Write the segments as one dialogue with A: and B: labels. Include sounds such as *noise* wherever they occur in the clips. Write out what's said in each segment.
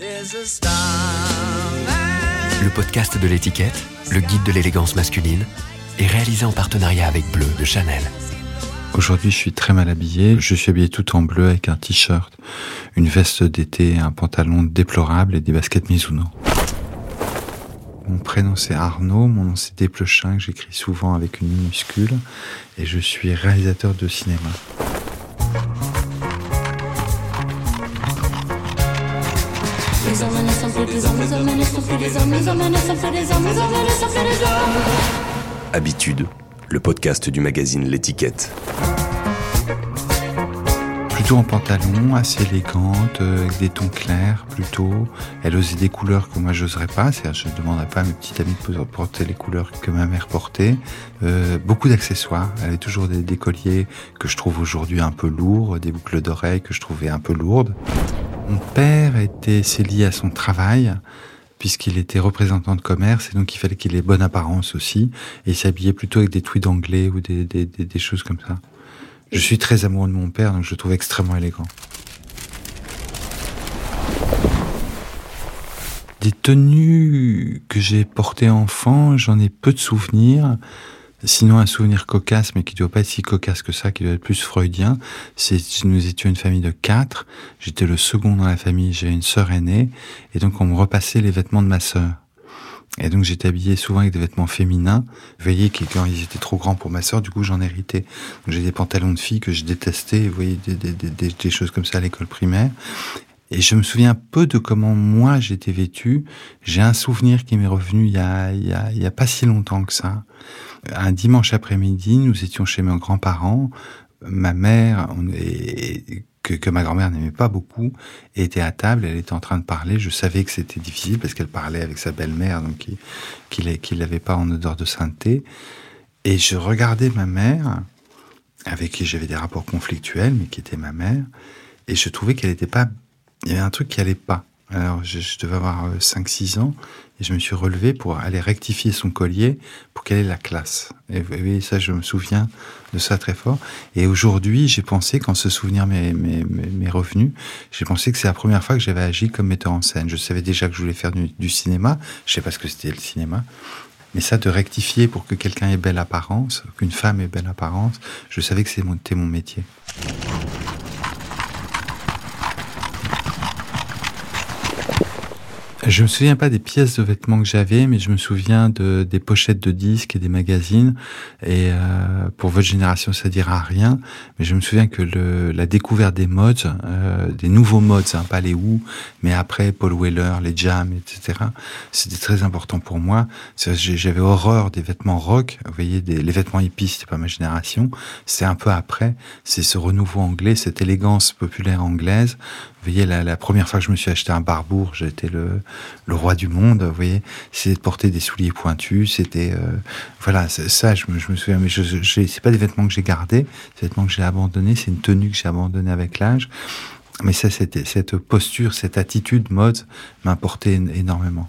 A: Le podcast de l'étiquette, le guide de l'élégance masculine, est réalisé en partenariat avec Bleu de Chanel.
B: Aujourd'hui, je suis très mal habillé. Je suis habillé tout en bleu avec un t-shirt, une veste d'été, un pantalon déplorable et des baskets Mizuno. Mon prénom c'est Arnaud, mon nom c'est Desplechin, que j'écris souvent avec une minuscule, et je suis réalisateur de cinéma.
A: Habitude, le podcast du magazine L'étiquette.
B: Plutôt en pantalon, assez élégante, euh, avec des tons clairs plutôt. Elle osait des couleurs que moi j'oserais pas, c'est-à-dire je ne demanderais pas à mes petites amies de porter les couleurs que ma mère portait. Euh, beaucoup d'accessoires, elle avait toujours des, des colliers que je trouve aujourd'hui un peu lourds, des boucles d'oreilles que je trouvais un peu lourdes. Mon père était, lié à son travail puisqu'il était représentant de commerce et donc il fallait qu'il ait bonne apparence aussi et il s'habillait plutôt avec des tweeds anglais ou des, des choses comme ça. Je suis très amoureux de mon père donc je le trouve extrêmement élégant. Des tenues que j'ai portées enfant, j'en ai peu de souvenirs. Sinon, un souvenir cocasse, mais qui ne doit pas être si cocasse que ça, qui doit être plus freudien, c'est nous étions une famille de quatre. J'étais le second dans la famille, j'ai une sœur aînée, et donc on me repassait les vêtements de ma sœur. Et donc j'étais habillé souvent avec des vêtements féminins. Vous voyez que quand ils étaient trop grands pour ma sœur, du coup j'en héritais. J'ai des pantalons de filles que je détestais, vous voyez, des, des, des choses comme ça à l'école primaire. Et je me souviens peu de comment moi j'étais vêtu. J'ai un souvenir qui m'est revenu il y, a, pas si longtemps que ça. Un dimanche après-midi, nous étions chez mes grands-parents. Ma mère, que, ma grand-mère n'aimait pas beaucoup, était à table, elle était en train de parler. Je savais que c'était difficile parce qu'elle parlait avec sa belle-mère, donc qui qui, qui l'avait pas en odeur de sainteté. Et je regardais ma mère, avec qui j'avais des rapports conflictuels, mais qui était ma mère, et je trouvais qu'elle n'était pas il y avait un truc qui allait pas. Alors, je, devais avoir 5-6 ans, et je me suis relevé pour aller rectifier son collier pour qu'elle ait la classe. Et vous voyez, ça, je me souviens de ça très fort. Et aujourd'hui, j'ai pensé, quand ce souvenir m'est revenu, j'ai pensé que c'est la première fois que j'avais agi comme metteur en scène. Je savais déjà que je voulais faire du, cinéma, je sais pas ce que c'était le cinéma, mais ça, de rectifier pour que quelqu'un ait belle apparence, qu'une femme ait belle apparence, je savais que c'était mon métier. Je me souviens pas des pièces de vêtements que j'avais, mais je me souviens de des pochettes de disques et des magazines. Et euh, pour votre génération, ça dira rien, mais je me souviens que le, la découverte des modes, euh, des nouveaux modes, hein, pas les où, mais après Paul Weller, les Jam, etc. C'était très important pour moi. J'avais horreur des vêtements rock. Vous voyez, des, les vêtements hippies, c'était pas ma génération. C'est un peu après. C'est ce renouveau anglais, cette élégance populaire anglaise. Vous voyez, la, première fois que je me suis acheté un barbour, j'étais le, le roi du monde. Vous voyez, c'était de porter des souliers pointus. C'était euh, voilà, ça, je me, je me souviens. Mais je, je c'est pas des vêtements que j'ai gardés, c'est des vêtements que j'ai abandonnés. C'est une tenue que j'ai abandonnée avec l'âge. Mais ça, cette posture, cette attitude mode m'importait énormément.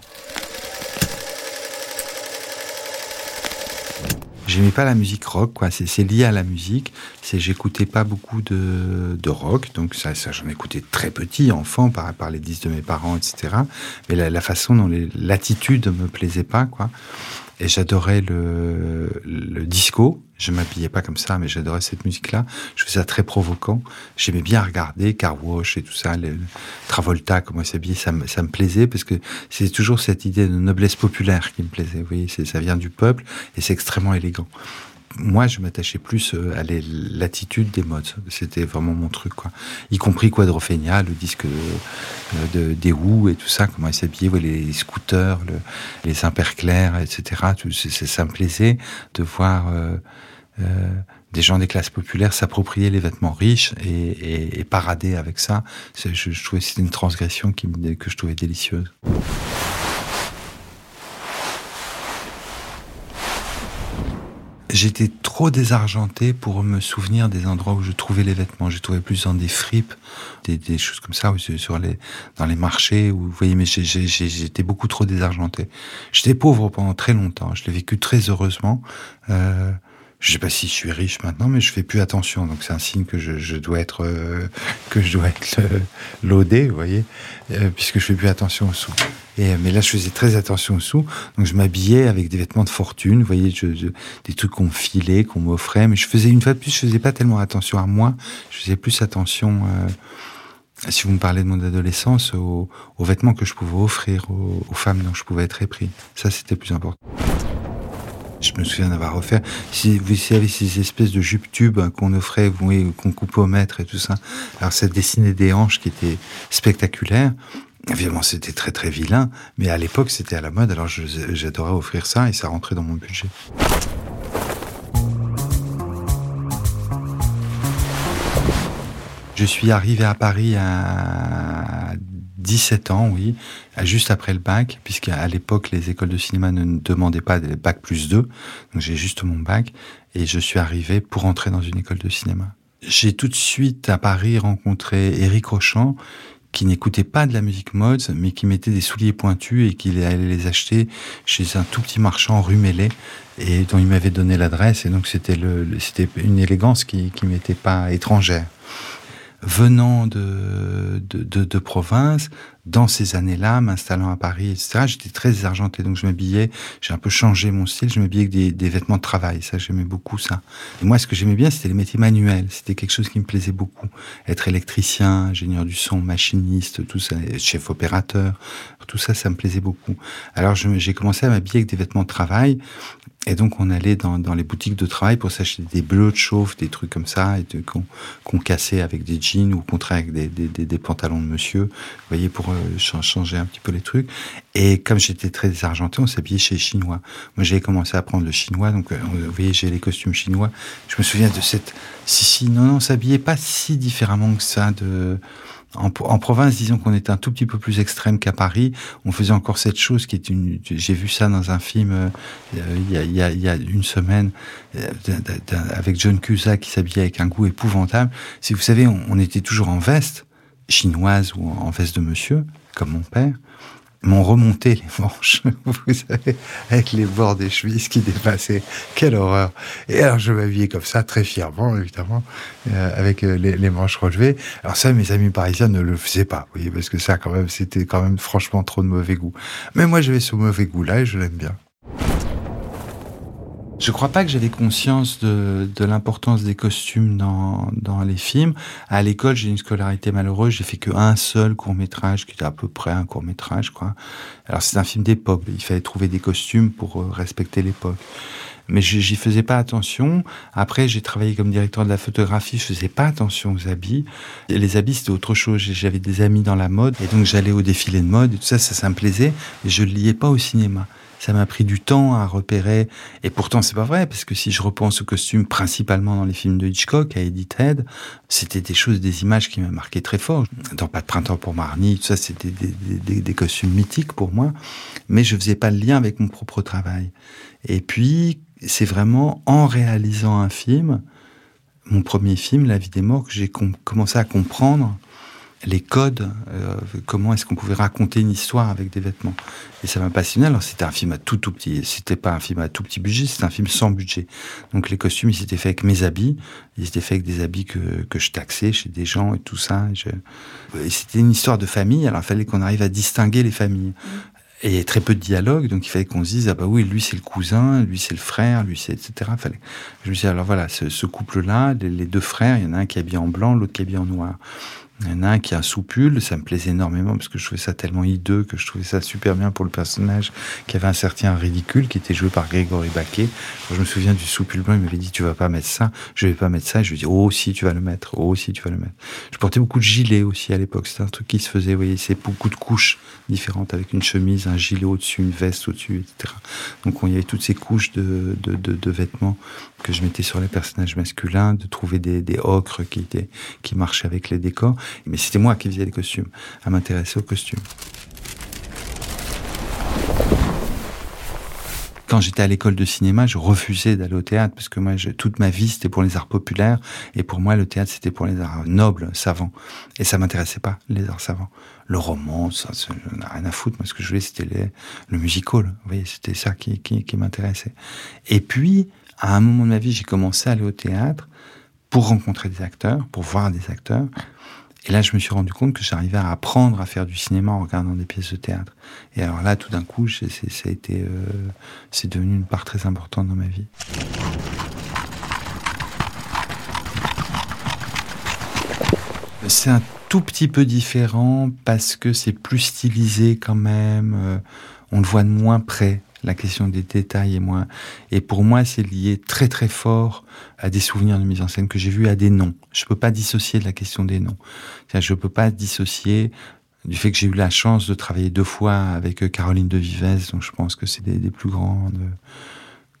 B: J'aimais pas la musique rock, quoi. C'est lié à la musique. C'est j'écoutais pas beaucoup de, de rock, donc ça, ça j'en écoutais très petit, enfant, par, par les disques de mes parents, etc. Mais la, la façon dont l'attitude me plaisait pas, quoi. Et j'adorais le, le disco. Je m'habillais pas comme ça, mais j'adorais cette musique-là. Je faisais ça très provoquant. J'aimais bien regarder Car Wash et tout ça, le, Travolta, comment il s'habillait. Ça, me, plaisait parce que c'est toujours cette idée de noblesse populaire qui me plaisait. Vous ça vient du peuple et c'est extrêmement élégant moi, je m'attachais plus euh, à l'attitude des modes. C'était vraiment mon truc, quoi. Y compris Quadrophenia, le disque euh, de, des Who et tout ça, comment ils s'habillaient, les, les, scooters, le, les imperclairs, etc. Tout, ça me plaisait de voir euh, euh, des gens des classes populaires s'approprier les vêtements riches et, et, parader avec ça. Je, trouvais c'était une transgression que je trouvais délicieuse. J'étais trop désargenté pour me souvenir des endroits où je trouvais les vêtements. Je trouvais plus dans des fripes, des, choses comme ça, sur les, dans les marchés. Vous voyez, mais j'étais beaucoup trop désargenté. J'étais pauvre pendant très longtemps. Je l'ai vécu très heureusement. Euh, je sais pas si je suis riche maintenant, mais je fais plus attention. Donc c'est un signe que je, dois être euh, que je dois être euh, laudé, vous voyez, euh, puisque je fais plus attention aux sous. Et mais là, je faisais très attention aux sous. Donc je m'habillais avec des vêtements de fortune, vous voyez, je, des trucs qu'on filait, qu'on m'offrait. Mais je faisais une fois de plus, je faisais pas tellement attention à moi. Je faisais plus attention. si vous me parlez de mon adolescence, aux, vêtements que je pouvais offrir aux, aux femmes dont je pouvais être épris. Ça, c'était plus important. Je me souviens d'avoir offert, si vous savez, ces espèces de jupes tubes qu'on offrait, qu'on coupait au mètre et tout ça. Alors ça dessinait des hanches qui étaient spectaculaires. Évidemment, c'était très très vilain, mais à l'époque, c'était à la mode, alors j'adorais offrir ça et ça rentrait dans mon budget. Je suis arrivé à Paris à 17 ans, oui, juste après le bac, puisqu'à l'époque, les écoles de cinéma ne demandaient pas des bac plus 2. Donc j'ai juste mon bac et je suis arrivé pour entrer dans une école de cinéma. J'ai tout de suite à Paris rencontré Eric Rochant, qui n'écoutait pas de la musique mods, mais qui mettait des souliers pointus et qui allait les acheter chez un tout petit marchand rue Mêlée et dont il m'avait donné l'adresse. Et donc c'était une élégance qui, qui m'était pas étrangère venant de, de, province, dans ces années-là, m'installant à Paris, etc., j'étais très argenté, donc je m'habillais, j'ai un peu changé mon style, je m'habillais avec des, vêtements de travail, ça j'aimais beaucoup ça. Et moi, ce que j'aimais bien, c'était les métiers manuels, c'était quelque chose qui me plaisait beaucoup. Être électricien, ingénieur du son, machiniste, tout ça, chef opérateur, tout ça, ça me plaisait beaucoup. Alors j'ai commencé à m'habiller avec des vêtements de travail, et donc on allait dans, les boutiques de travail pour s'acheter des bleus de chauffe, des trucs comme ça, qu'on cassait avec des jeans ou au contraire avec des, pantalons de monsieur, vous voyez, pour euh, changer un petit peu les trucs. Et comme j'étais très désargenté, on s'habillait chez les Chinois. Moi j'avais commencé à apprendre le chinois, donc euh, vous voyez, j'ai les costumes chinois. Je me souviens de cette... Si, si, non, non, on s'habillait pas si différemment que ça de en, province, disons qu'on était un tout petit peu plus extrême qu'à Paris. On faisait encore cette chose qui est une. J'ai vu ça dans un film euh, il, y a, une semaine avec John Cusack qui s'habillait avec un goût épouvantable. Si vous savez, on était toujours en veste chinoise ou en veste de monsieur, comme mon père m'ont remonté les manches, *laughs* vous savez, avec les bords des chevilles qui dépassaient. Quelle horreur Et alors je m'habillais comme ça, très fièrement, évidemment, euh, avec euh, les, les, manches relevées. Alors ça, mes amis parisiens ne le faisaient pas, vous voyez, parce que ça, quand même, c'était quand même franchement trop de mauvais goût. Mais moi, j'avais ce mauvais goût-là et je l'aime bien. Je crois pas que j'avais conscience de, de l'importance des costumes dans, dans les films. À l'école, j'ai une scolarité malheureuse. J'ai fait que un seul court métrage, qui était à peu près un court métrage, quoi. Alors c'est un film d'époque. Il fallait trouver des costumes pour euh, respecter l'époque. Mais j'y faisais pas attention. Après, j'ai travaillé comme directeur de la photographie. Je faisais pas attention aux habits. Et les habits, c'était autre chose. J'avais des amis dans la mode. Et donc, j'allais au défilé de mode et tout ça, ça, ça me plaisait. Mais je ne liais pas au cinéma ça m'a pris du temps à repérer. Et pourtant, c'est pas vrai, parce que si je repense aux costumes, principalement dans les films de Hitchcock, à Edith Head, c'était des choses, des images qui m'ont marqué très fort. Dans Pas de printemps pour Marnie, tout ça, c'était des, des, des, costumes mythiques pour moi. Mais je faisais pas le lien avec mon propre travail. Et puis, c'est vraiment en réalisant un film, mon premier film, La vie des morts, que j'ai commencé à comprendre les codes, euh, comment est-ce qu'on pouvait raconter une histoire avec des vêtements. Et ça m'a passionné. Alors c'était un film à tout tout petit, c'était pas un film à tout petit budget, c'était un film sans budget. Donc les costumes, ils étaient faits avec mes habits, ils étaient faits avec des habits que, que je taxais chez des gens et tout ça. Et, c'était une histoire de famille, alors il fallait qu'on arrive à distinguer les familles. Et il y très peu de dialogue, donc il fallait qu'on se dise ah bah oui lui c'est le cousin, lui c'est le frère, lui c'est etc. Fallait. Je me suis dit alors voilà ce, ce couple-là, les, les, deux frères, il y en a un qui est habillé en blanc, l'autre qui est habillé en noir. Il y en a un qui a un soupule, ça me plaisait énormément parce que je trouvais ça tellement hideux que je trouvais ça super bien pour le personnage qui avait un certain ridicule qui était joué par Grégory Baquet. je me souviens du soupule blanc, il m'avait dit tu vas pas mettre ça, je vais pas mettre ça. Et je lui ai dit oh si tu vas le mettre, oh si tu vas le mettre. Je portais beaucoup de gilets aussi à l'époque, c'était un truc qui se faisait, vous voyez, c'est beaucoup de couches différentes avec une chemise, un gilet au-dessus, une veste au-dessus, etc. Donc il y avait toutes ces couches de, de, de, de vêtements que je mettais sur les personnages masculins, de trouver des, des ocres qui, étaient, qui marchaient avec les décors. Mais c'était moi qui faisais les costumes, à m'intéresser aux costumes. Quand j'étais à l'école de cinéma, je refusais d'aller au théâtre parce que moi, toute ma vie, c'était pour les arts populaires et pour moi, le théâtre, c'était pour les arts nobles, savants. Et ça m'intéressait pas, les arts savants. Le roman, ça, ça rien à foutre. Moi, ce que je voulais, c'était le musical. Vous voyez, c'était ça qui, qui m'intéressait. Et puis, à un moment de ma vie, j'ai commencé à aller au théâtre pour rencontrer des acteurs, pour voir des acteurs. Et là, je me suis rendu compte que j'arrivais à apprendre à faire du cinéma en regardant des pièces de théâtre. Et alors là, tout d'un coup, ça a été, euh, c'est devenu une part très importante dans ma vie. C'est un tout petit peu différent parce que c'est plus stylisé quand même. Euh, on le voit de moins près. La question des détails est moins. Et pour moi, c'est lié très très fort à des souvenirs de mise en scène que j'ai vus, à des noms. Je peux pas dissocier de la question des noms. Je peux pas dissocier du fait que j'ai eu la chance de travailler deux fois avec euh, Caroline de Vives, dont je pense que c'est des, plus grandes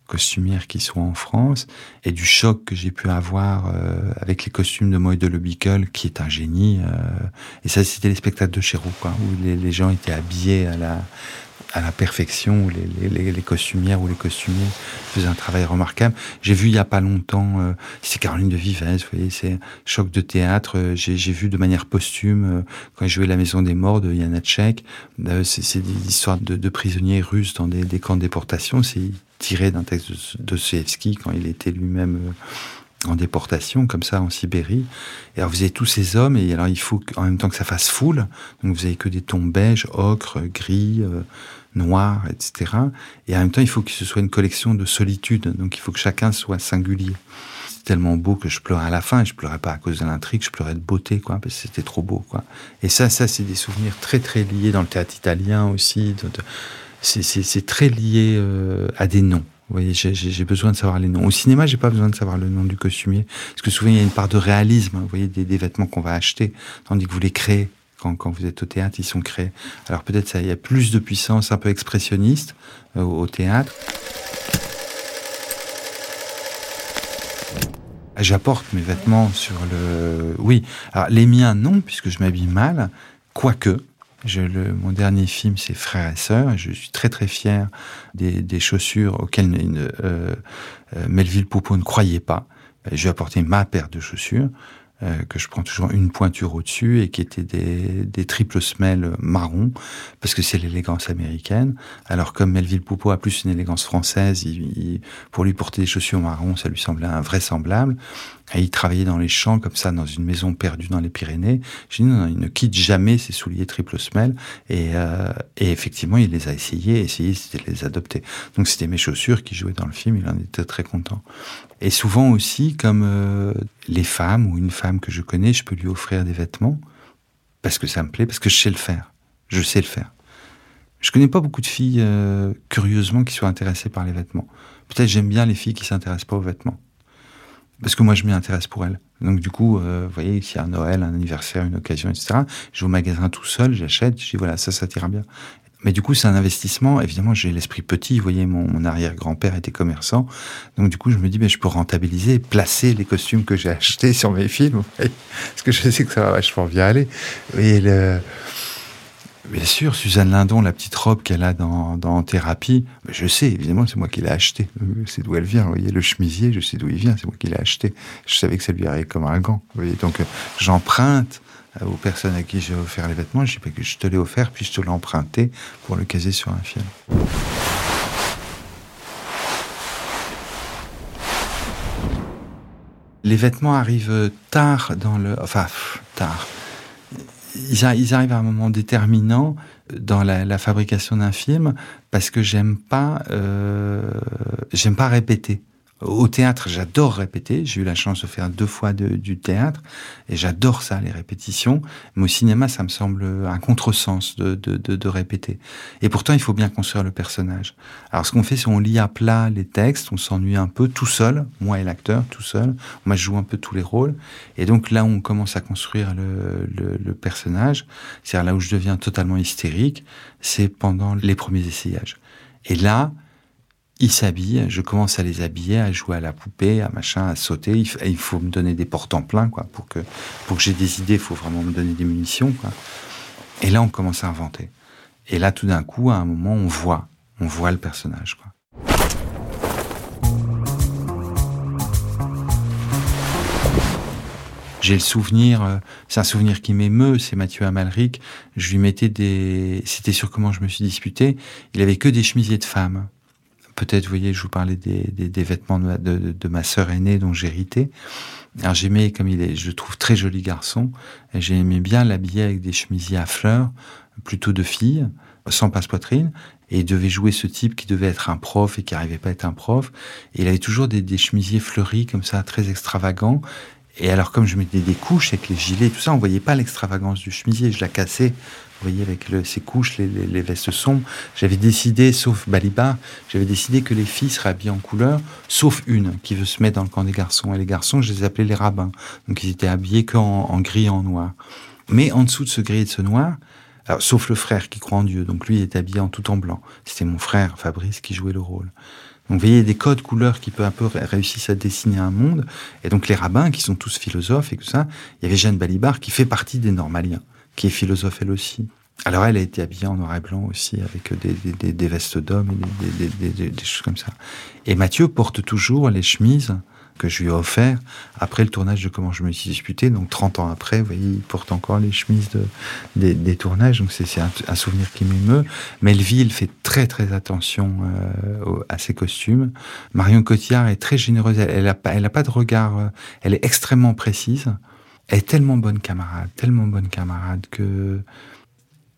B: costumières qui sont en France, et du choc que j'ai pu avoir euh, avec les costumes de Moy de Lebicle, qui est un génie. Euh, et ça, c'était les spectacles de quoi, où les, les, gens étaient habillés à la à la perfection, les, les, les, costumières ou les costumiers faisaient un travail remarquable. J'ai vu il y a pas longtemps, euh, c'est Caroline de Vives, vous voyez, c'est choc de théâtre. Euh, j'ai vu de manière posthume euh, quand il jouait La Maison des Morts de Janacek. Euh, c'est des histoires de, de, prisonniers russes dans des, des camps de déportation. C'est tiré d'un texte de Dostoevsky quand il était lui-même en déportation, comme ça, en Sibérie. Et alors, vous avez tous ces hommes, et alors, il faut en même temps que ça fasse foule. Donc, vous avez que des tons beige, ocre, gris, euh, noir, etc. Et en même temps, il faut que ce soit une collection de solitude. Donc, il faut que chacun soit singulier. C'est tellement beau que je pleurais à la fin. Je pleurais pas à cause de l'intrigue, je pleurais de beauté, quoi, parce que c'était trop beau, quoi. Et ça, ça, c'est des souvenirs très, très liés dans le théâtre italien aussi. C'est très lié euh, à des noms. Vous voyez, j'ai besoin de savoir les noms. Au cinéma, j'ai pas besoin de savoir le nom du costumier, parce que souvent il y a une part de réalisme. Vous voyez, des, des vêtements qu'on va acheter, tandis que vous les créez. Quand, vous êtes au théâtre, ils sont créés. Alors peut-être ça, il y a plus de puissance un peu expressionniste euh, au théâtre. J'apporte mes vêtements sur le. Oui, alors les miens non, puisque je m'habille mal, quoique. Mon dernier film, c'est Frères et Sœurs. Je suis très très fier des, chaussures auxquelles euh, euh, Melville Poupeau ne croyait pas. Je lui ai apporté ma paire de chaussures. Euh, que je prends toujours une pointure au-dessus et qui étaient des, des triples semelles marron parce que c'est l'élégance américaine. Alors comme Melville Poupeau a plus une élégance française, il, il, pour lui porter des chaussures marron, ça lui semblait invraisemblable. Et il travaillait dans les champs comme ça, dans une maison perdue dans les Pyrénées. J'ai dit non, non, il ne quitte jamais ses souliers triple semelle. Et, euh, et effectivement, il les a essayés, essayé, c'était les adopter. Donc c'était mes chaussures qui jouaient dans le film. Il en était très content. Et souvent aussi, comme euh, les femmes ou une femme que je connais, je peux lui offrir des vêtements parce que ça me plaît, parce que je sais le faire. Je sais le faire. Je connais pas beaucoup de filles, euh, curieusement, qui soient intéressées par les vêtements. Peut-être j'aime bien les filles qui s'intéressent pas aux vêtements. Parce que moi, je m'y intéresse pour elles. Donc, du coup, euh, vous voyez, s'il y a un Noël, un anniversaire, une occasion, etc., je vais au magasin tout seul, j'achète, je dis voilà, ça, ça t'ira bien. Mais du coup, c'est un investissement. Évidemment, j'ai l'esprit petit. Vous voyez, mon, arrière-grand-père était commerçant. Donc, du coup, je me dis, mais je peux rentabiliser, placer les costumes que j'ai achetés sur mes films. Parce que je sais que ça va vachement bien aller. Et le... Bien sûr, Suzanne Lindon, la petite robe qu'elle a dans, dans Thérapie, je sais, évidemment, c'est moi qui l'ai acheté. C'est d'où elle vient. Vous voyez, le chemisier, je sais d'où il vient, c'est moi qui l'ai acheté. Je savais que ça lui arrivait comme un gant. Vous voyez, donc, j'emprunte aux personnes à qui j'ai offert les vêtements, je dis que je te l'ai offert, puis je te l'ai emprunté pour le caser sur un film. Les vêtements arrivent tard dans le... Enfin, tard. Ils, arrivent à un moment déterminant dans la, la fabrication d'un film parce que j'aime pas, euh, j'aime pas répéter. Au théâtre, j'adore répéter. J'ai eu la chance de faire deux fois du théâtre et j'adore ça, les répétitions. Mais au cinéma, ça me semble un contresens de, de, de, répéter. Et pourtant, il faut bien construire le personnage. Alors, ce qu'on fait, c'est on lit à plat les textes, on s'ennuie un peu tout seul, moi et l'acteur tout seul. Moi, je joue un peu tous les rôles. Et donc là, on commence à construire le, le, le personnage. C'est-à-dire là où je deviens totalement hystérique, c'est pendant les premiers essayages. Et là, ils s'habillent, je commence à les habiller, à jouer à la poupée, à machin, à sauter. Il, il faut me donner des portes en plein, quoi, pour que pour que j'ai des idées. Il faut vraiment me donner des munitions. Et là, on commence à inventer. Et là, tout d'un coup, à un moment, on voit, on voit le personnage, quoi. J'ai le souvenir, euh, c'est un souvenir qui m'émeut, c'est Mathieu Amalric. Je lui mettais des, c'était sur comment je me suis disputé. Il avait que des chemisiers de femmes peut-être, vous voyez, je vous parlais des, des, vêtements de, de, ma sœur aînée dont j'héritais. Alors j'aimais, comme il est, je le trouve très joli garçon, j'aimais bien l'habiller avec des chemisiers à fleurs, plutôt de filles, sans passe-poitrine, et il devait jouer ce type qui devait être un prof et qui n'arrivait pas à être un prof. Et il avait toujours des, des chemisiers fleuris comme ça, très extravagants. Et alors, comme je mettais des couches avec les gilets et tout ça, on voyait pas l'extravagance du chemisier. Je la cassais, vous voyez, avec le, ces couches, les, les, vestes sombres. J'avais décidé, sauf Balibar, j'avais décidé que les filles seraient habillées en couleur, sauf une qui veut se mettre dans le camp des garçons. Et les garçons, je les appelais les rabbins. Donc, ils étaient habillés qu'en en gris et en noir. Mais en dessous de ce gris et de ce noir, alors, sauf le frère qui croit en Dieu, donc lui est habillé en tout en blanc. C'était mon frère Fabrice qui jouait le rôle. Donc vous voyez des codes couleurs qui peu à peu réussissent à dessiner un monde. Et donc les rabbins, qui sont tous philosophes et tout ça, il y avait Jeanne Balibar qui fait partie des Normaliens, qui est philosophe elle aussi. Alors elle a été habillée en noir et blanc aussi, avec des, des vestes d'hommes des, choses comme ça. Et Mathieu porte toujours les chemises que je lui ai offert après le tournage de Comment je me suis disputé. Donc 30 ans après, vous voyez, il porte encore les chemises de, des, tournages. Donc c'est un, souvenir qui m'émeut. Melville fait très très attention euh, à ses costumes. Marion Cotillard est très généreuse. Elle n'a elle a pas de regard. Euh, elle est extrêmement précise. Elle est tellement bonne camarade, tellement bonne camarade que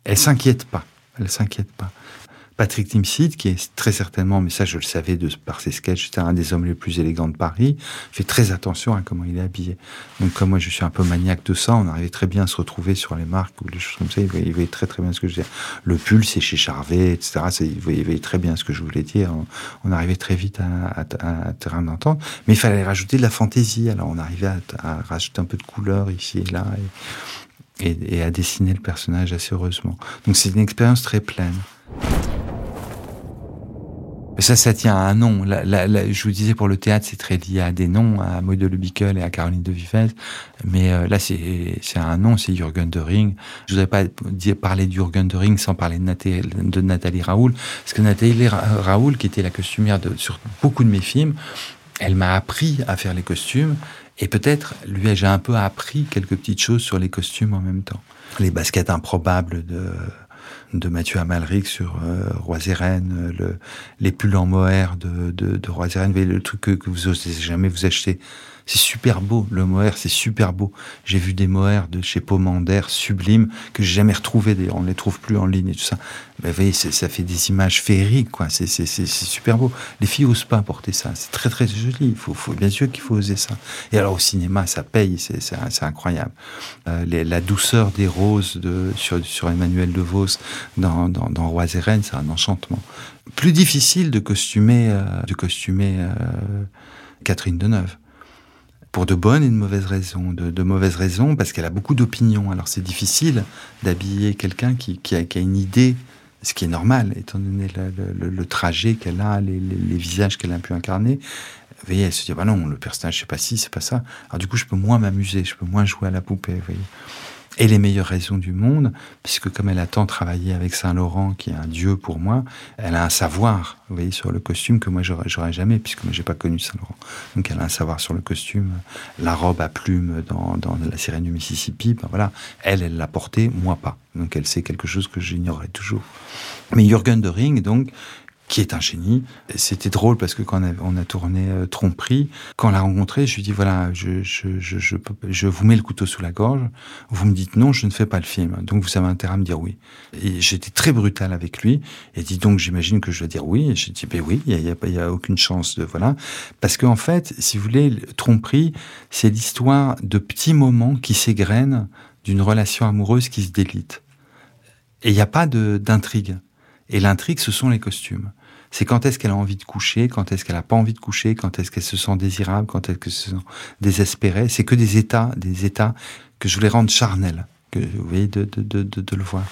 B: elle s'inquiète pas. Elle s'inquiète pas. Patrick Timsit, qui est très certainement, mais ça je le savais de, par ses sketchs, c'était un des hommes les plus élégants de Paris, fait très attention à comment il est habillé. Donc comme moi je suis un peu maniaque de ça, on arrivait très bien à se retrouver sur les marques ou les choses comme ça, il voyait, très très bien ce que je disais. Le pull c'est chez Charvet, etc. Il voyait, très bien ce que je voulais dire. On, arrivait très vite à, à, terrain d'entente, mais il fallait rajouter de la fantaisie. Alors on arrivait à, rajouter un peu de couleur ici et là. Et à dessiner le personnage assez heureusement. Donc c'est une expérience très pleine. Ça, ça tient à un nom. je vous disais, pour le théâtre, c'est très lié à des noms, à Maud de Lubikel et à Caroline de Vivez. Mais euh, là, c'est un nom, c'est Jürgen de Ring. Je voudrais pas parler de Jürgen de Ring sans parler de Nathalie, Raoul. Parce que Nathalie Raoul, qui était la costumière sur beaucoup de mes films, elle m'a appris à faire les costumes. Et peut-être lui ai-je un peu appris quelques petites choses sur les costumes en même temps. Les baskets improbables de de Mathieu Amalric sur euh, Roiseren, le, les pulls en mohair de, de, de Roiseren, le truc que, que vous osez jamais vous acheter c'est super beau, le mohair, c'est super beau. J'ai vu des mohair de chez Pomander sublimes que j'ai jamais retrouvés. D'ailleurs, on les trouve plus en ligne et tout ça. Mais vous voyez, ça fait des images féeriques, quoi. C'est super beau. Les filles osent pas porter ça. C'est très très joli. Il faut, faut bien sûr qu'il faut oser ça. Et alors au cinéma, ça paye. C'est incroyable. Euh, les, la douceur des roses de, sur, sur Emmanuel De Vos dans, dans, dans Roi c'est un enchantement. Plus difficile de costumer, euh, de costumer euh, Catherine Deneuve pour de bonnes et de mauvaises raisons. De, mauvaises raisons parce qu'elle a beaucoup d'opinions. Alors c'est difficile d'habiller quelqu'un qui, a, une idée, ce qui est normal, étant donné le, trajet qu'elle a, les, visages qu'elle a pu incarner. Vous voyez, elle se dit, bah non, le personnage, c'est pas ci, c'est pas ça. Alors du coup, je peux moins m'amuser, je peux moins jouer à la poupée, vous voyez et les meilleures raisons du monde, puisque comme elle a tant travaillé avec Saint-Laurent, qui est un dieu pour moi, elle a un savoir, vous voyez, sur le costume que moi j'aurais jamais, puisque moi j'ai pas connu Saint-Laurent. Donc elle a un savoir sur le costume, la robe à plumes dans, dans la sirène du Mississippi, ben voilà, elle, elle l'a portée, moi pas. Donc elle sait quelque chose que j'ignorais toujours. Mais Jürgen de Ring, donc, qui est un génie. C'était drôle parce que quand on a, tourné euh, Tromperie, quand on l'a rencontré, je lui dis voilà, je, je, je, je, je vous mets le couteau sous la gorge, vous me dites non, je ne fais pas le film. Donc vous avez intérêt à me dire oui. Et j'étais très brutal avec lui. Et dit donc j'imagine que je dois dire oui. Et j'ai dit ben oui, il n'y a, y a, a, aucune chance de voilà. Parce qu'en fait, si vous voulez, Tromperie, c'est l'histoire de petits moments qui s'égrènent d'une relation amoureuse qui se délite. Et il n'y a pas d'intrigue. Et l'intrigue, ce sont les costumes c'est quand est-ce qu'elle a envie de coucher, quand est-ce qu'elle n'a pas envie de coucher, quand est-ce qu'elle se sent désirable, quand est-ce qu'elle se sent désespérée. C'est que des états, des états que je voulais rendre charnels, que vous voyez de, de, de, le voir.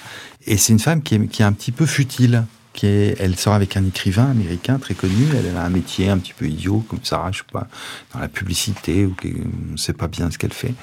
B: Et c'est une femme qui est, qui est un petit peu futile. Qui est, elle sort avec un écrivain américain très connu. Elle a un métier un petit peu idiot, comme ça, je sais pas, dans la publicité, ou on ne sait pas bien ce qu'elle fait.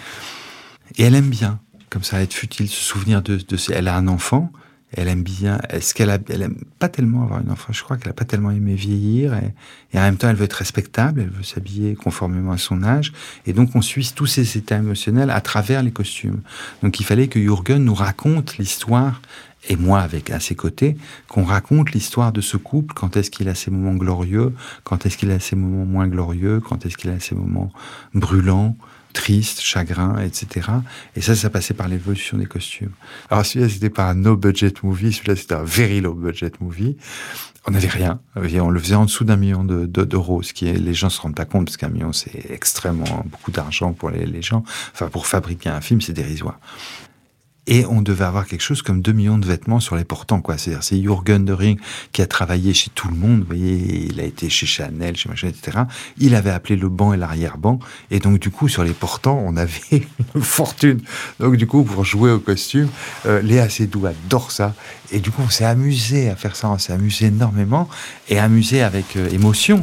B: Et elle aime bien, comme ça, être futile, se souvenir de, de elle a un enfant, elle aime bien. Est-ce qu'elle elle aime pas tellement avoir une enfant? Je crois qu'elle a pas tellement aimé vieillir et, et, en même temps elle veut être respectable, elle veut s'habiller conformément à son âge. Et donc on suit tous ses états émotionnels à travers les costumes. Donc il fallait que Jürgen nous raconte l'histoire et moi avec à ses côtés, qu'on raconte l'histoire de ce couple, quand est-ce qu'il a ses moments glorieux, quand est-ce qu'il a ses moments moins glorieux, quand est-ce qu'il a ses moments brûlants, triste, chagrin, etc. Et ça, ça passait par l'évolution des costumes. Alors celui-là, c'était pas un no budget movie, celui-là, c'était un very low budget movie. On n'avait rien. On le faisait en dessous d'un million d'euros, de, ce qui est, les gens se rendent pas compte, parce qu'un million, c'est extrêmement beaucoup d'argent pour les, les, gens. Enfin, pour fabriquer un film, c'est dérisoire et on devait avoir quelque chose comme 2 millions de vêtements sur les portants, quoi. C'est-à-dire, c'est Jürgen de Ring qui a travaillé chez tout le monde, vous voyez, il a été chez Chanel, chez machin, etc. Il avait appelé le banc et l'arrière-banc, et donc, du coup, sur les portants, on avait *laughs* une fortune. Donc, du coup, pour jouer au costume, euh, Léa Seydoux adore ça, et du coup, on s'est amusé à faire ça, on s'est amusé énormément, et amusé avec euh, émotion.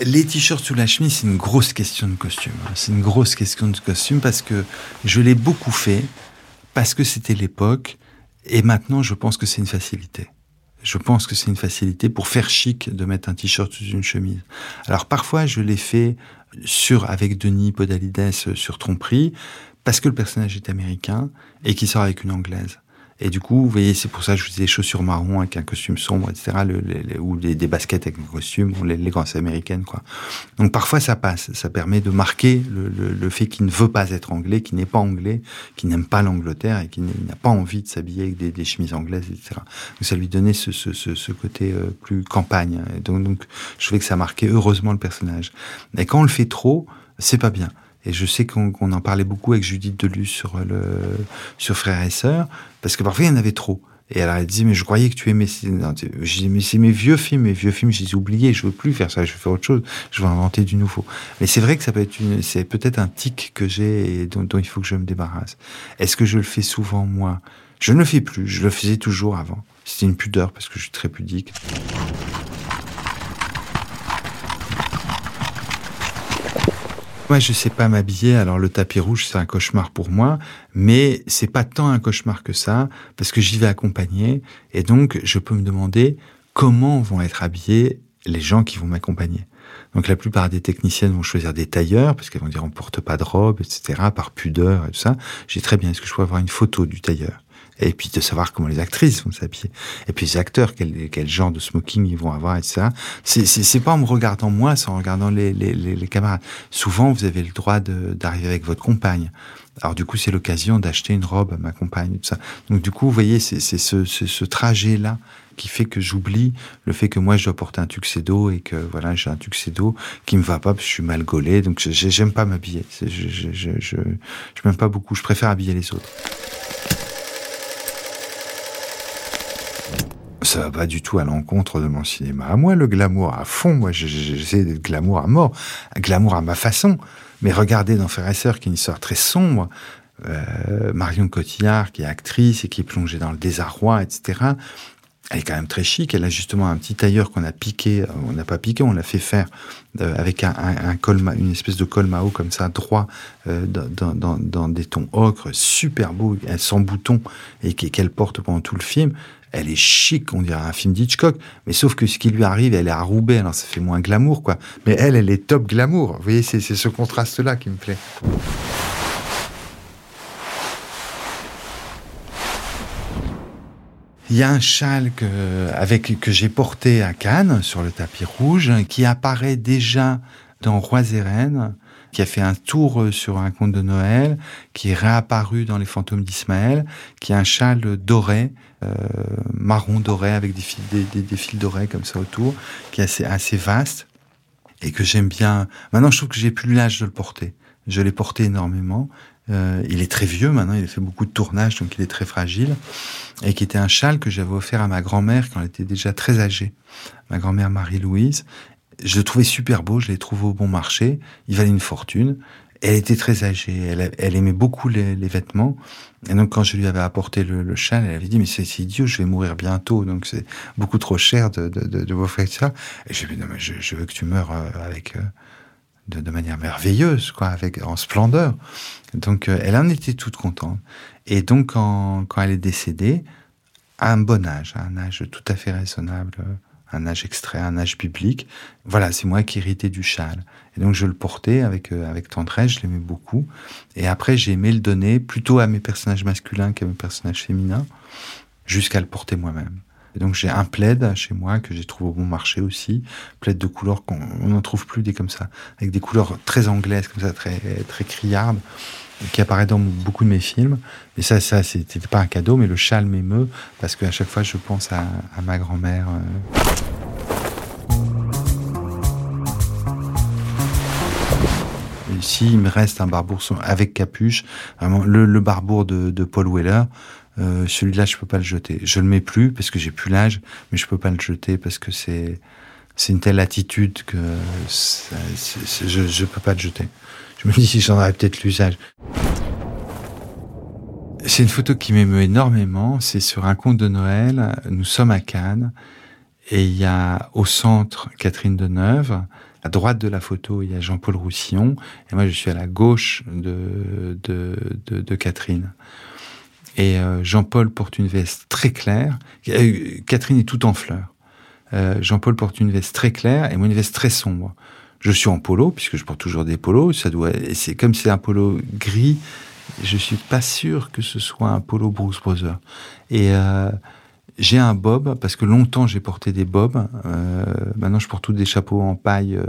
B: Les t-shirts sous la chemise, c'est une grosse question de costume. Hein. C'est une grosse question de costume parce que je l'ai beaucoup fait, parce que c'était l'époque, et maintenant je pense que c'est une facilité. Je pense que c'est une facilité pour faire chic de mettre un t-shirt sous une chemise. Alors parfois je l'ai fait sur avec Denis Podalides sur Tromperie parce que le personnage est américain et qui sort avec une anglaise. Et du coup, vous voyez, c'est pour ça que je faisais des chaussures marron avec un costume sombre, etc. ou des, baskets avec un costume, les, les grandes américaines, quoi. Donc parfois ça passe, ça permet de marquer le, fait qu'il ne veut pas être anglais, qu'il n'est pas anglais, qu'il n'aime pas l'Angleterre et qu'il n'a pas envie de s'habiller avec des, chemises anglaises, etc. Donc ça lui donnait ce, côté euh, plus campagne. Et donc, donc je trouvais que ça marquait heureusement le personnage. Mais quand on le fait trop, c'est pas bien. Et je sais qu'on en parlait beaucoup avec Judith Delus sur le sur Frères et Sœurs, parce que parfois il y en avait trop. Et elle disait, mais je croyais que tu aimais. Je disais, mais c'est mes vieux films, mes vieux films, je les ai oubliés, je veux plus faire ça, je veux faire autre chose, je veux inventer du nouveau. Mais c'est vrai que ça peut être une, c'est peut-être un tic que j'ai et dont, dont, il faut que je me débarrasse. Est-ce que je le fais souvent, moi? Je ne le fais plus, je le faisais toujours avant. C'était une pudeur parce que je suis très pudique. Moi, je sais pas m'habiller, alors le tapis rouge, c'est un cauchemar pour moi, mais c'est pas tant un cauchemar que ça, parce que j'y vais accompagner, et donc je peux me demander comment vont être habillés les gens qui vont m'accompagner. Donc la plupart des techniciennes vont choisir des tailleurs, parce qu'elles vont dire on porte pas de robe, etc., par pudeur et tout ça. J'ai très bien, est-ce que je peux avoir une photo du tailleur? Et puis de savoir comment les actrices vont s'habiller, et puis les acteurs, quel, genre de smoking ils vont avoir, etc. C'est, pas en me regardant moi, c'est en regardant les, camarades. Souvent, vous avez le droit d'arriver avec votre compagne. Alors du coup, c'est l'occasion d'acheter une robe à ma compagne, tout ça. Donc du coup, vous voyez, c'est, ce, trajet-là qui fait que j'oublie le fait que moi je dois porter un tuxedo et que voilà j'ai un tuxedo qui me va pas parce que je suis mal gaulé donc j'aime pas m'habiller je, je, je m'aime pas beaucoup je préfère habiller les autres ça va pas du tout à l'encontre de mon cinéma. À moi, le glamour à fond, moi, j'essaie d'être glamour à mort, glamour à ma façon. Mais regardez dans Frères et Sœurs, qui est une histoire très sombre, euh, Marion Cotillard, qui est actrice et qui est plongée dans le désarroi, etc. Elle est quand même très chic. Elle a justement un petit tailleur qu'on a piqué. Euh, on n'a pas piqué, on l'a fait faire euh, avec un, un, une espèce de col Mao comme ça, droit, dans, dans, dans, des tons ocre, super beau, sans bouton, et qu'elle porte pendant tout le film elle est chic, on dirait un film d'Hitchcock, mais sauf que ce qui lui arrive, elle est à Roubaix, alors ça fait moins glamour, quoi. Mais elle, elle est top glamour. Vous voyez, c'est ce contraste-là qui me plaît. Il y a un châle que, avec, que j'ai porté à Cannes, sur le tapis rouge, qui apparaît déjà dans Rois et Reines, qui a fait un tour sur un conte de Noël, qui est réapparu dans Les Fantômes d'Ismaël, qui a un châle doré euh, marron doré avec des fils, des, fils dorés comme ça autour, qui est assez, assez vaste et que j'aime bien. Maintenant, je trouve que j'ai plus l'âge de le porter. Je l'ai porté énormément. Euh, il est très vieux maintenant, il a fait beaucoup de tournages, donc il est très fragile. Et qui était un châle que j'avais offert à ma grand-mère quand elle était déjà très âgée. Ma grand-mère Marie-Louise. Je le trouvais super beau, je l'ai trouvé au bon marché. Il valait une fortune. Elle était très âgée, elle, aimait beaucoup les, vêtements. Et donc, quand je lui avais apporté le, châle, elle avait dit, mais c'est idiot, je vais mourir bientôt, donc c'est beaucoup trop cher de, de, de, de ça. Et j'ai dit, non, mais je, veux que tu meurs euh, avec, euh, de, manière merveilleuse, quoi, avec, en splendeur. Donc, euh, elle en était toute contente. Et donc, quand, quand elle est décédée, à un bon âge, à un âge tout à fait raisonnable, un âge extrait, un âge biblique. Voilà, c'est moi qui héritais du châle. Et donc je le portais avec euh, avec tendresse, je l'aimais beaucoup. Et après j'ai aimé le donner plutôt à mes personnages masculins qu'à mes personnages féminins, jusqu'à le porter moi-même. Et donc j'ai un plaid chez moi que j'ai trouvé au bon marché aussi, plaid de couleur qu'on n'en trouve plus des comme ça, avec des couleurs très anglaises comme ça, très très criardes, qui apparaît dans beaucoup de mes films. Et ça, ça c'était pas un cadeau, mais le châle m'émeut parce qu'à chaque fois je pense à, ma grand-mère. Euh. Ici, il me reste un barbour avec capuche, le, le barbour de, Paul Weller. Euh, celui-là, je peux pas le jeter. Je le mets plus parce que j'ai plus l'âge, mais je peux pas le jeter parce que c'est c'est une telle attitude que je je peux pas le jeter. Je me dis si j'en aurais peut-être l'usage. C'est une photo qui m'émeut énormément. C'est sur un conte de Noël. Nous sommes à Cannes et il y a au centre Catherine Deneuve. À droite de la photo, il y a Jean-Paul Roussillon et moi je suis à la gauche de, de, de, Catherine. Et euh, Jean-Paul porte une veste très claire. Euh, Catherine est tout en fleurs. Euh, Jean-Paul porte une veste très claire et moi une veste très sombre. Je suis en polo puisque je porte toujours des polos. Ça doit, c'est comme c'est un polo gris. Je suis pas sûr que ce soit un polo Bruce Brothers. Et j'ai un bob parce que longtemps j'ai porté des bobs. maintenant je porte tous des chapeaux en paille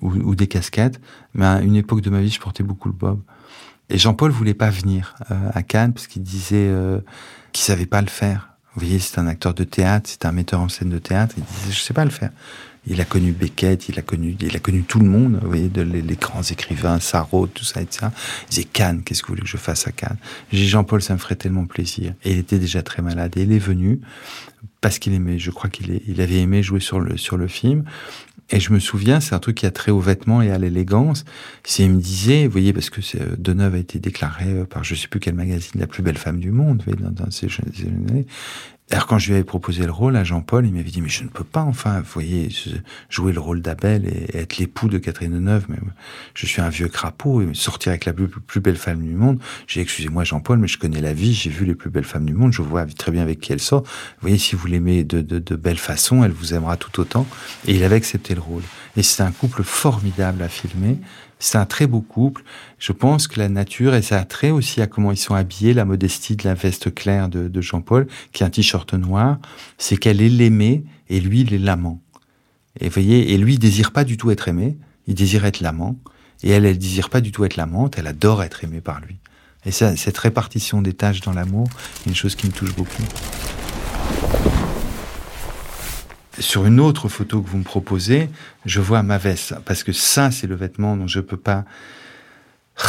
B: ou, ou, des casquettes. Mais à une époque de ma vie je portais beaucoup le bob. Et Jean-Paul voulait pas venir euh, à Cannes parce qu'il disait euh, qu'il savait pas le faire. Vous voyez, c'est un acteur de théâtre, c'est un metteur en scène de théâtre. Il disait, je sais pas le faire. Il a connu Beckett, il a connu, il a connu tout le monde. Vous voyez, les, grands écrivains, Sarraute, tout ça, etc. Il disait Cannes, qu'est-ce que vous voulez que je fasse à Cannes? J'ai Jean-Paul, ça me ferait tellement plaisir. Et il était déjà très malade. Et il est venu parce qu'il aimait. Je crois qu'il il avait aimé jouer sur le sur le film. Et je me souviens, c'est un truc qui a trait aux vêtements et à l'élégance. C'est, il me disait, vous voyez, parce que euh, Deneuve a été déclaré par je sais plus quel magazine la plus belle femme du monde, vous voyez, dans ces jeunes années. Alors quand je lui avais proposé le rôle à Jean-Paul, il m'avait dit mais je ne peux pas enfin, vous voyez, jouer le rôle d'Abel et être l'époux de Catherine Deneuve. Mais je suis un vieux crapaud et sortir avec la plus, belle femme du monde. J'ai excusez-moi Jean-Paul, mais je connais la vie, j'ai vu les plus belles femmes du monde, je vois très bien avec qui elle sort. Vous voyez, si vous l'aimez de, de, de belle façon, elle vous aimera tout autant. Et il avait accepté le rôle. Et c'est un couple formidable à filmer. C'est un très beau couple. Je pense que la nature, et ça a trait aussi à comment ils sont habillés, la modestie de la veste claire de, Jean-Paul, qui est un t-shirt noir, c'est qu'elle est l'aimée et lui, il est l'amant. Et voyez, et lui, il désire pas du tout être aimé, il désire être l'amant. Et elle, elle désire pas du tout être l'amante, elle adore être aimée par lui. Et cette répartition des tâches dans l'amour, est une chose qui me touche beaucoup sur une autre photo que vous me proposez, je vois ma veste. Parce que ça, c'est le vêtement dont je peux pas. *sighs*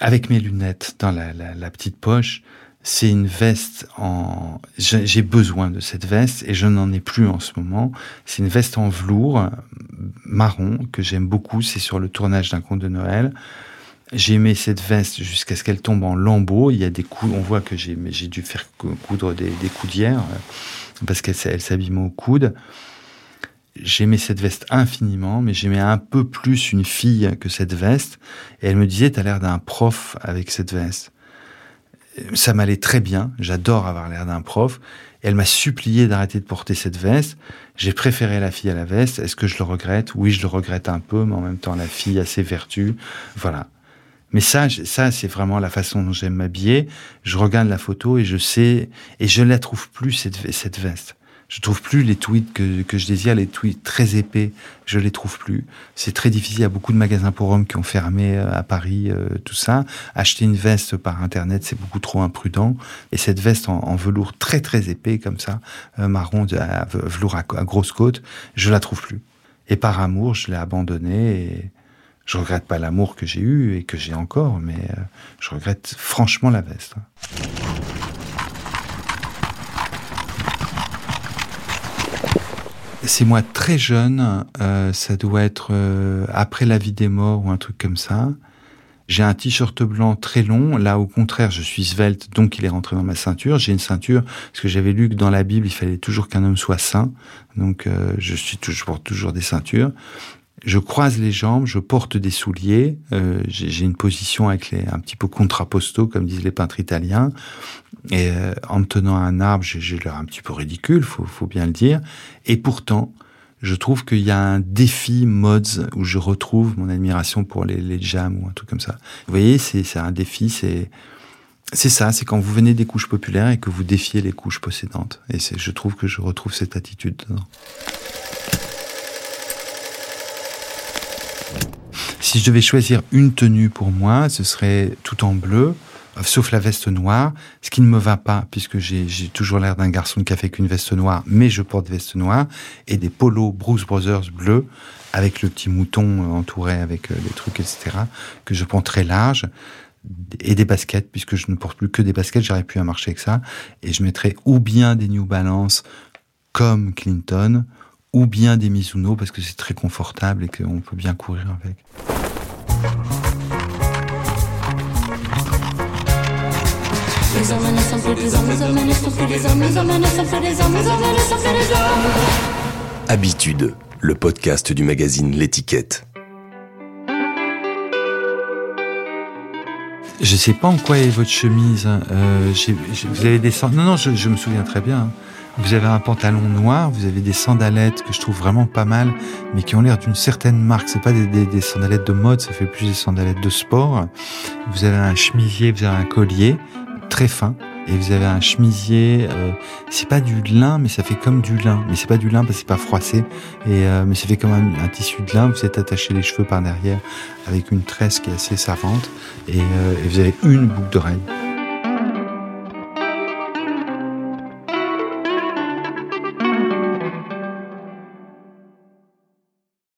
B: Avec mes lunettes dans la, la, petite poche, c'est une veste en. J'ai besoin de cette veste et je n'en ai plus en ce moment. C'est une veste en velours marron que j'aime beaucoup. C'est sur le tournage d'un conte de Noël. J'ai aimé cette veste jusqu'à ce qu'elle tombe en lambeaux. Il y a des coups, on voit que j'ai dû faire coudre des, coudières parce qu'elle s'abîme au coude. J'aimais cette veste infiniment, mais j'aimais un peu plus une fille que cette veste. Et elle me disait, t'as l'air d'un prof avec cette veste. Ça m'allait très bien. J'adore avoir l'air d'un prof. elle m'a supplié d'arrêter de porter cette veste. J'ai préféré la fille à la veste. Est-ce que je le regrette? Oui, je le regrette un peu, mais en même temps, la fille a ses vertus. Voilà. Mais ça, ça c'est vraiment la façon dont j'aime m'habiller. Je regarde la photo et je sais, et je ne la trouve plus cette, veste. Je trouve plus les tweets que, que je désire, les tweets très épais, je les trouve plus. C'est très difficile. Il y a beaucoup de magasins pour hommes qui ont fermé euh, à Paris, euh, tout ça. Acheter une veste par internet, c'est beaucoup trop imprudent. Et cette veste en, velours très très épais comme ça, euh, marron, à, velours à, grosse côte, je la trouve plus. Et par amour, je l'ai abandonnée je regrette pas l'amour que j'ai eu et que j'ai encore, mais euh, je regrette franchement la veste. C'est moi très jeune, euh, ça doit être euh, après la vie des morts ou un truc comme ça. J'ai un t-shirt blanc très long. Là, au contraire, je suis svelte, donc il est rentré dans ma ceinture. J'ai une ceinture parce que j'avais lu que dans la Bible, il fallait toujours qu'un homme soit sain. Donc, je suis toujours des ceintures je croise les jambes, je porte des souliers, euh, j'ai une position avec les, un petit peu contrapposto, comme disent les peintres italiens. Et euh, en me tenant à un arbre, j'ai l'air un petit peu ridicule, faut, faut bien le dire. Et pourtant, je trouve qu'il y a un défi mods où je retrouve mon admiration pour les, les jams ou un truc comme ça. Vous voyez, c'est un défi, c'est c'est ça, c'est quand vous venez des couches populaires et que vous défiez les couches possédantes. Et je trouve que je retrouve cette attitude dedans. Si je devais choisir une tenue pour moi, ce serait tout en bleu, sauf la veste noire, ce qui ne me va pas, puisque j'ai toujours l'air d'un garçon qui a fait qu'une veste noire, mais je porte veste noire, et des polos Bruce Brothers bleus, avec le petit mouton entouré avec euh, des trucs, etc., que je prends très large, et des baskets, puisque je ne porte plus que des baskets, j'aurais pu marcher avec ça, et je mettrais ou bien des New Balance, comme Clinton, ou bien des Mizuno, parce que c'est très confortable et qu'on peut bien courir avec.
A: Habitude, le podcast du magazine L'étiquette.
B: Je sais pas en quoi est votre chemise. Hein. Euh, vous avez des non non, je, me souviens très bien. Hein. Vous avez un pantalon noir, vous avez des sandalettes que je trouve vraiment pas mal, mais qui ont l'air d'une certaine marque. C'est pas des, des, sandalettes de mode, ça fait plus des sandalettes de sport. Vous avez un chemisier, vous avez un collier très fin et vous avez un chemisier. Euh, c'est pas du lin, mais ça fait comme du lin. Mais c'est pas du lin parce que c'est pas froissé. Et euh, mais ça fait comme un, tissu de lin. Vous êtes attaché les cheveux par derrière avec une tresse qui est assez savante et, euh, et vous avez une boucle d'oreille.